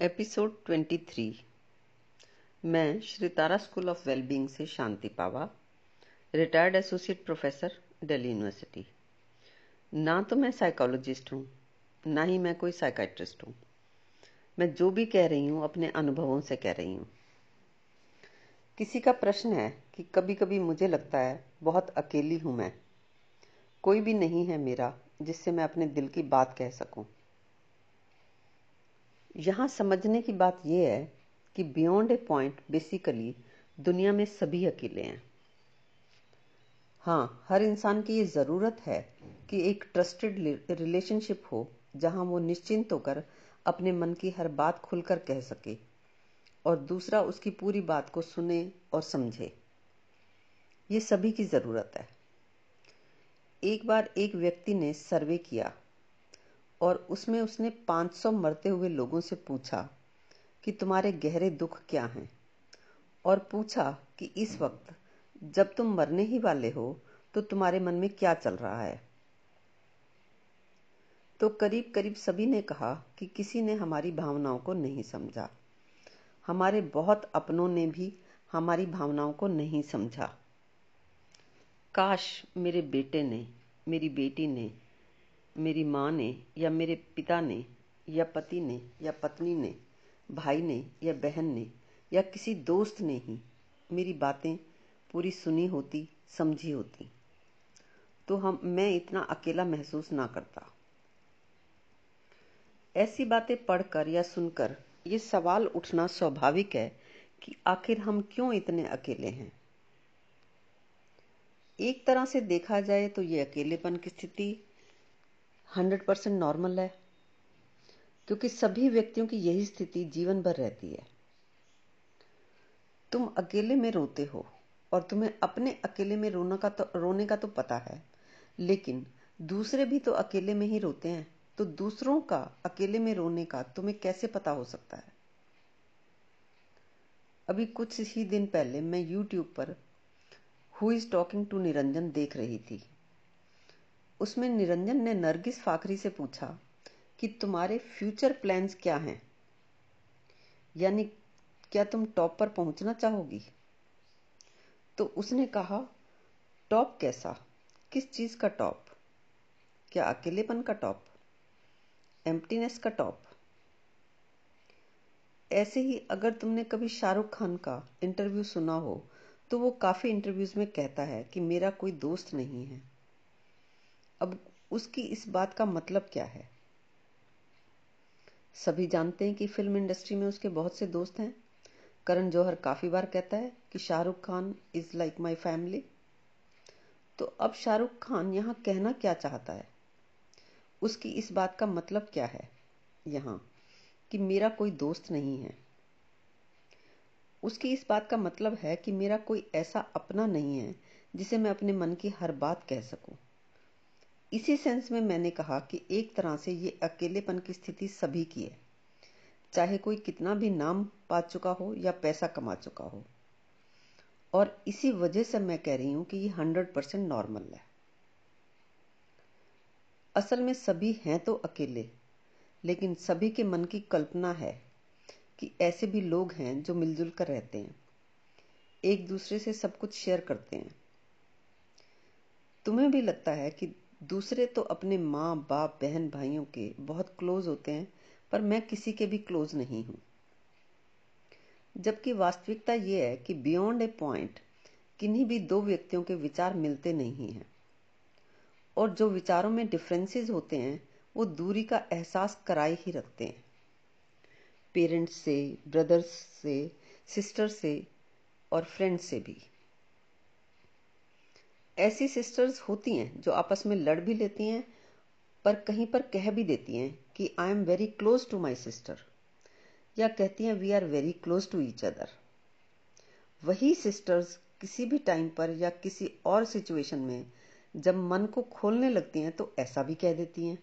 Episode 23 मैं Shri Tara school of wellbeing से Shanti Pawa, retired associate professor, Delhi university. ना तो मैं साइकोलॉजिस्ट हूँ, ना ही मैं कोई साइकाट्रिस्ट हूँ। मैं जो भी कह रही हूँ, अपने अनुभवों से कह रही हूँ। किसी का प्रश्न है कि कभी कभी मुझे लगता है, बहुत अकेली हूँ मैं। कोई भी नहीं है मेरा, जिससे मैं अपने दिल की बात कह सकूँ। यहाँ समझने की बात यह है कि बियॉन्ड ए पॉइंट बेसिकली दुनिया में सभी अकेले हैं। हाँ हर इंसान की ये ज़रूरत है कि एक ट्रस्टेड रिलेशनशिप हो, जहाँ वो निश्चिंत होकर अपने मन की हर बात खुलकर कह सके और दूसरा उसकी पूरी बात को सुने और समझे। ये सभी की ज़रूरत है। एक बार एक व्यक्ति ने सर्वे किया और उसमें उसने 500 मरते हुए लोगों से पूछा कि तुम्हारे गहरे दुख क्या हैं? और पूछा कि इस वक्त जब तुम मरने ही वाले हो तो तुम्हारे मन में क्या चल रहा है? तो करीब करीब सभी ने कहा कि किसी ने हमारी भावनाओं को नहीं समझा। हमारे बहुत अपनों ने भी हमारी भावनाओं को नहीं समझा। काश मेरे बेटे ने, मेरी बेटी ने मेरी माँ ने या मेरे पिता ने या पति ने या पत्नी ने, भाई ने या बहन ने या किसी दोस्त ने ही मेरी बातें पूरी सुनी होती, समझी होती। तो हम, मैं इतना अकेला महसूस ना करता। ऐसी बातें पढ़कर या सुनकर ये सवाल उठना स्वाभाविक है कि आखिर हम क्यों इतने अकेले हैं? एक तरह से देखा जाए तो ये अकेलेपन की स्थिति हंड्रेड परसेंट नॉर्मल है, क्योंकि सभी व्यक्तियों की यही स्थिति जीवन भर रहती है। तुम अकेले में रोते हो, और तुम्हें अपने अकेले में रोना का तो रोने का तो पता है, लेकिन दूसरे भी तो अकेले में ही रोते हैं तो दूसरों का अकेले में रोने का तुम्हें कैसे पता हो सकता है? अभी कुछ ही दिन पहले मैं YouTube पर who is talking to Niranjan देख रही थी। उसमें निरंजन ने नरगिस फाखरी से पूछा कि तुम्हारे फ्यूचर प्लान्स क्या हैं? यानी क्या तुम टॉप पर पहुँचना चाहोगी? तो उसने कहा, टॉप कैसा? किस चीज़ का टॉप? क्या अकेलेपन का टॉप? एम्प्टीनेस का टॉप? ऐसे ही अगर तुमने कभी शाहरुख खान का इंटरव्यू सुना हो तो वो काफ़ी इंटरव्यूज़ में कहता है कि मेरा कोई दोस्त नहीं है। अब उसकी इस बात का मतलब क्या है? सभी जानते हैं कि फ़िल्म इंडस्ट्री में उसके बहुत से दोस्त हैं। करण जौहर काफ़ी बार कहता है कि Shahrukh Khan is like my family तो अब शाहरुख खान यहाँ कहना क्या चाहता है? उसकी इस बात का मतलब क्या है? यहाँ, कि मेरा कोई दोस्त नहीं है। उसकी इस बात का मतलब है कि मेरा कोई ऐसा अपना नहीं है जिसे मैं अपने मन की हर बात कह सकूँ। इसी सेंस में मैंने कहा कि एक तरह से ये अकेलेपन की स्थिति सभी की है। चाहे कोई कितना भी नाम पा चुका हो या पैसा कमा चुका हो। और इसी वजह से मैं कह रही हूँ कि ये हंड्रेड परसेंट नॉर्मल है। असल में सभी हैं तो अकेले, लेकिन सभी के मन की कल्पना है कि ऐसे भी लोग हैं जो मिलजुल कर रहते हैं। एक दूसरे से सब कुछ शेयर करते हैं। तुम्हें भी लगता है कि दूसरे तो अपने माँ, बाप, बहन, भाइयों के बहुत क्लोज होते हैं, पर मैं किसी के भी क्लोज नहीं हूँ। जबकि वास्तविकता यह है कि बियॉन्ड ए पॉइंट किन्हीं भी दो व्यक्तियों के विचार मिलते नहीं हैं। और जो विचारों में डिफरेंसेस होते हैं, वो दूरी का एहसास कराए ही रखते हैं। पेरेंट्स से ब्रदर्स से सिस्टर से और फ्रेंड्स से भी। ऐसी सिस्टर्स होती हैं जो आपस में लड़ भी लेती हैं, पर कहीं पर कह भी देती हैं कि I am very close to my sister या कहती हैं we are very close to each other वही सिस्टर्स किसी भी टाइम पर या किसी और सिचुएशन में जब मन को खोलने लगती हैं तो ऐसा भी कह देती हैं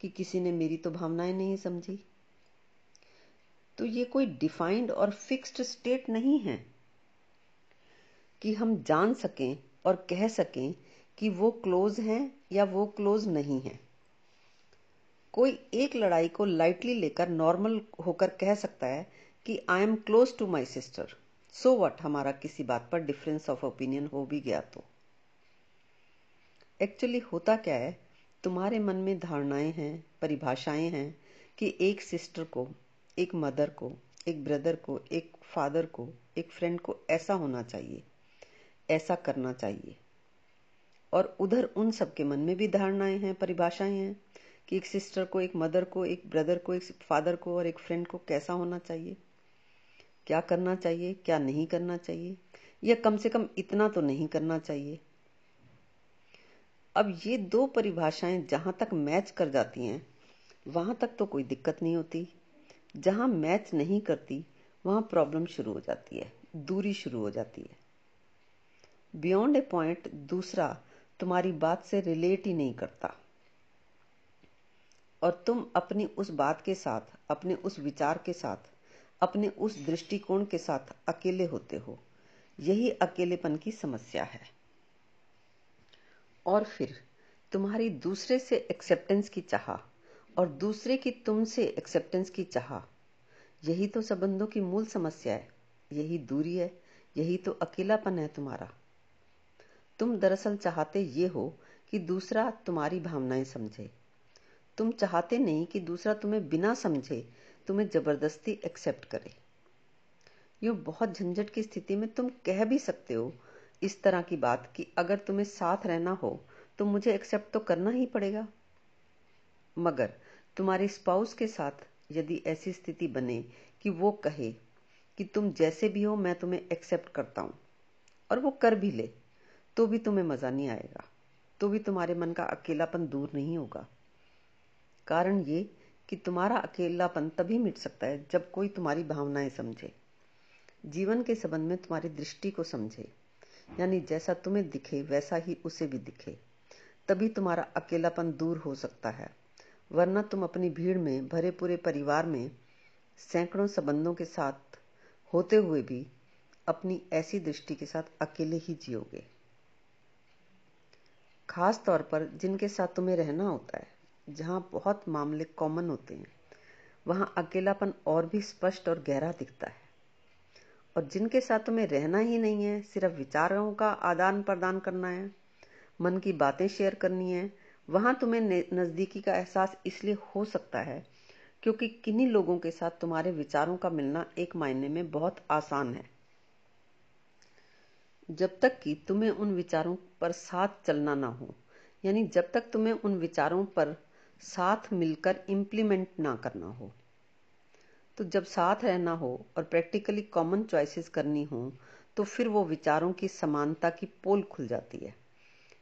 कि किसी ने मेरी तो भावनाएँ नहीं समझी। तो ये कोई डिफाइंड और फिक्स्ड स्टेट नहीं है कि हम जान सकें और कह सकें कि वो क्लोज हैं या वो क्लोज नहीं है। कोई एक लड़ाई को लाइटली लेकर नॉर्मल होकर कह सकता है कि I am close to my sister so what हमारा किसी बात पर डिफरेंस ऑफ़ ओपिनियन हो भी गया तो। एक्चुअली होता क्या है? तुम्हारे मन में धारणाएँ हैं, परिभाषाएँ हैं कि एक सिस्टर को, एक मदर को, एक ब्रदर को, एक फादर को, एक फ्रेंड को ऐसा होना चाहिए। ऐसा करना चाहिए। और उधर उन सबके मन में भी धारणाएँ हैं, परिभाषाएँ हैं कि एक सिस्टर को, एक मदर को, एक ब्रदर को, एक फादर को और एक फ्रेंड को कैसा होना चाहिए, क्या करना चाहिए, क्या नहीं करना चाहिए, या कम से कम इतना तो नहीं करना चाहिए। अब ये दो परिभाषाएँ जहाँ तक मैच कर जाती हैं, वहाँ तक तो कोई दिक्कत नहीं होती। जहाँ मैच नहीं करती, वहाँ प्रॉब्लम शुरू हो जाती है, दूरी शुरू हो जाती है। बियॉन्ड ए पॉइंट दूसरा तुम्हारी बात से रिलेट ही नहीं करता। और तुम अपनी उस बात के साथ, अपने उस विचार के साथ, अपने उस दृष्टिकोण के साथ अकेले होते हो। यही अकेलेपन की समस्या है। और फिर, तुम्हारी दूसरे से एक्सेप्टेंस की चाह और दूसरे की तुमसे एक्सेप्टेंस की चाह, यही तो संबंधों की मूल समस्या है, यही दूरी है, यही तो अकेलापन है तुम्हारा। तुम दरअसल चाहते ये हो कि दूसरा तुम्हारी भावनाएँ समझे। तुम चाहते नहीं कि दूसरा तुम्हें बिना समझे तुम्हें ज़बरदस्ती एक्सेप्ट करे। यू बहुत झंझट की स्थिति में तुम कह भी सकते हो इस तरह की बात कि अगर तुम्हें साथ रहना हो तो मुझे एक्सेप्ट तो करना ही पड़ेगा। मगर तुम्हारे स्पाउस के साथ यदि ऐसी स्थिति बने कि वो कहे कि तुम जैसे भी हो मैं तुम्हें एक्सेप्ट करता हूँ और वो कर भी ले। तो भी तुम्हें मज़ा नहीं आएगा। तो भी तुम्हारे मन का अकेलापन दूर नहीं होगा। कारण ये कि तुम्हारा अकेलापन तभी मिट सकता है जब कोई तुम्हारी भावनाएँ समझे। जीवन के संबंध में तुम्हारी दृष्टि को समझे। यानी जैसा तुम्हें दिखे, वैसा ही उसे भी दिखे। तभी तुम्हारा अकेलापन दूर हो सकता है। वरना तुम अपनी भीड़ में, भरे पूरे परिवार में, सैकड़ों संबंधों के साथ होते हुए भी अपनी ऐसी दृष्टि के साथ अकेले ही जियोगे। खास तौर पर जिनके साथ तुम्हें रहना होता है, जहाँ बहुत मामले कॉमन होते हैं, वहाँ अकेलापन और भी स्पष्ट और गहरा दिखता है। और जिनके साथ तुम्हें रहना ही नहीं है, सिर्फ़ विचारों का आदान प्रदान करना है, मन की बातें शेयर करनी है, वहाँ तुम्हें नजदीकी का एहसास इसलिए हो सकता है क्योंकि किन्हीं लोगों के साथ तुम्हारे विचारों का मिलना एक मायने में बहुत आसान है। जब तक कि तुम्हें उन विचारों पर साथ चलना ना हो। यानी जब तक तुम्हें उन विचारों पर साथ मिलकर इम्प्लीमेंट ना करना हो। तो जब साथ रहना हो और प्रैक्टिकली कॉमन चॉइसेस करनी हो तो फिर वो विचारों की समानता की पोल खुल जाती है।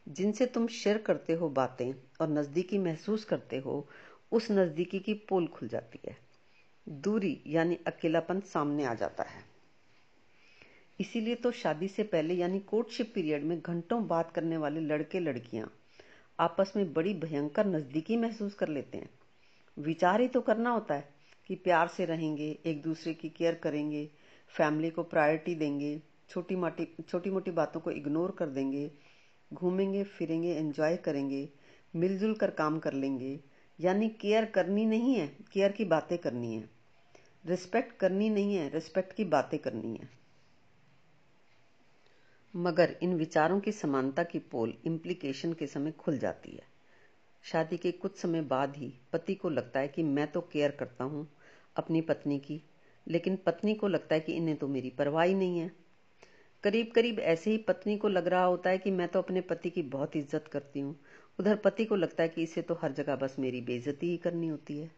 जिनसे तुम शेयर करते हो बातें और नजदीकी महसूस करते हो, उस नजदीकी की पोल खुल जाती है। दूरी यानी अकेलापन सामने आ जाता है। इसीलिए तो शादी से पहले, यानी कोर्टशिप पीरियड में घंटों बात करने वाले लड़के लड़कियाँ आपस में बड़ी भयंकर नजदीकी महसूस कर लेते हैं। विचार ही तो करना होता है कि प्यार से रहेंगे, एक दूसरे की केयर करेंगे फैमिली को प्रायोरिटी देंगे छोटी मोटी छोटी मोटी बातों को इग्नोर कर देंगे, घूमेंगे, फिरेंगे एंजॉय करेंगे, मिलजुल कर काम कर लेंगे। यानी केयर करनी नहीं है केयर की बातें करनी है। रिस्पेक्ट करनी नहीं है रिस्पेक्ट की बातें करनी है। मगर इन विचारों की समानता की पोल इम्प्लीकेशन के समय खुल जाती है। शादी के कुछ समय बाद ही पति को लगता है कि मैं तो केयर करता हूँ अपनी पत्नी की, लेकिन पत्नी को लगता है कि इन्हें तो मेरी परवाह ही नहीं है। करीब करीब ऐसे ही पत्नी को लग रहा होता है कि मैं तो अपने पति की बहुत इज़्ज़त करती हूँ। उधर पति को लगता है कि इसे तो हर जगह बस मेरी बेइज्जती ही करनी होती है।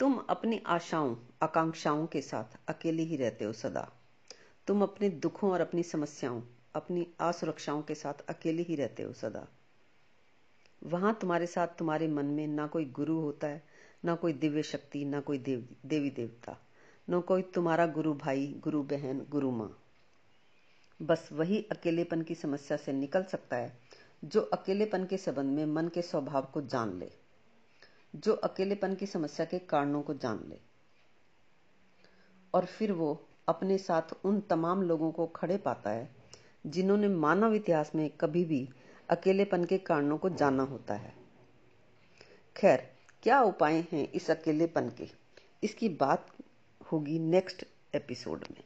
तुम अपनी आशाओं, आकांक्षाओं के साथ अकेले ही रहते हो सदा। तुम अपने दुखों और अपनी समस्याओं अपनी असुरक्षाओं के साथ अकेले ही रहते हो सदा। वहाँ तुम्हारे साथ तुम्हारे मन में ना कोई गुरु होता है ना कोई दिव्य शक्ति ना कोई देव, देवी देवता न कोई तुम्हारा गुरु भाई गुरु बहन गुरु माँ। बस वही अकेलेपन की समस्या से निकल सकता है जो अकेलेपन के संबंध में मन के स्वभाव को जान ले जो अकेलेपन की समस्या के कारणों को जान ले। और फिर वो अपने साथ उन तमाम लोगों को खड़े पाता है, जिन्होंने मानव इतिहास में कभी भी अकेलेपन के कारणों को जाना होता है। खैर, क्या उपाय हैं इस अकेलेपन के? इसकी बात होगी नेक्स्ट एपिसोड में।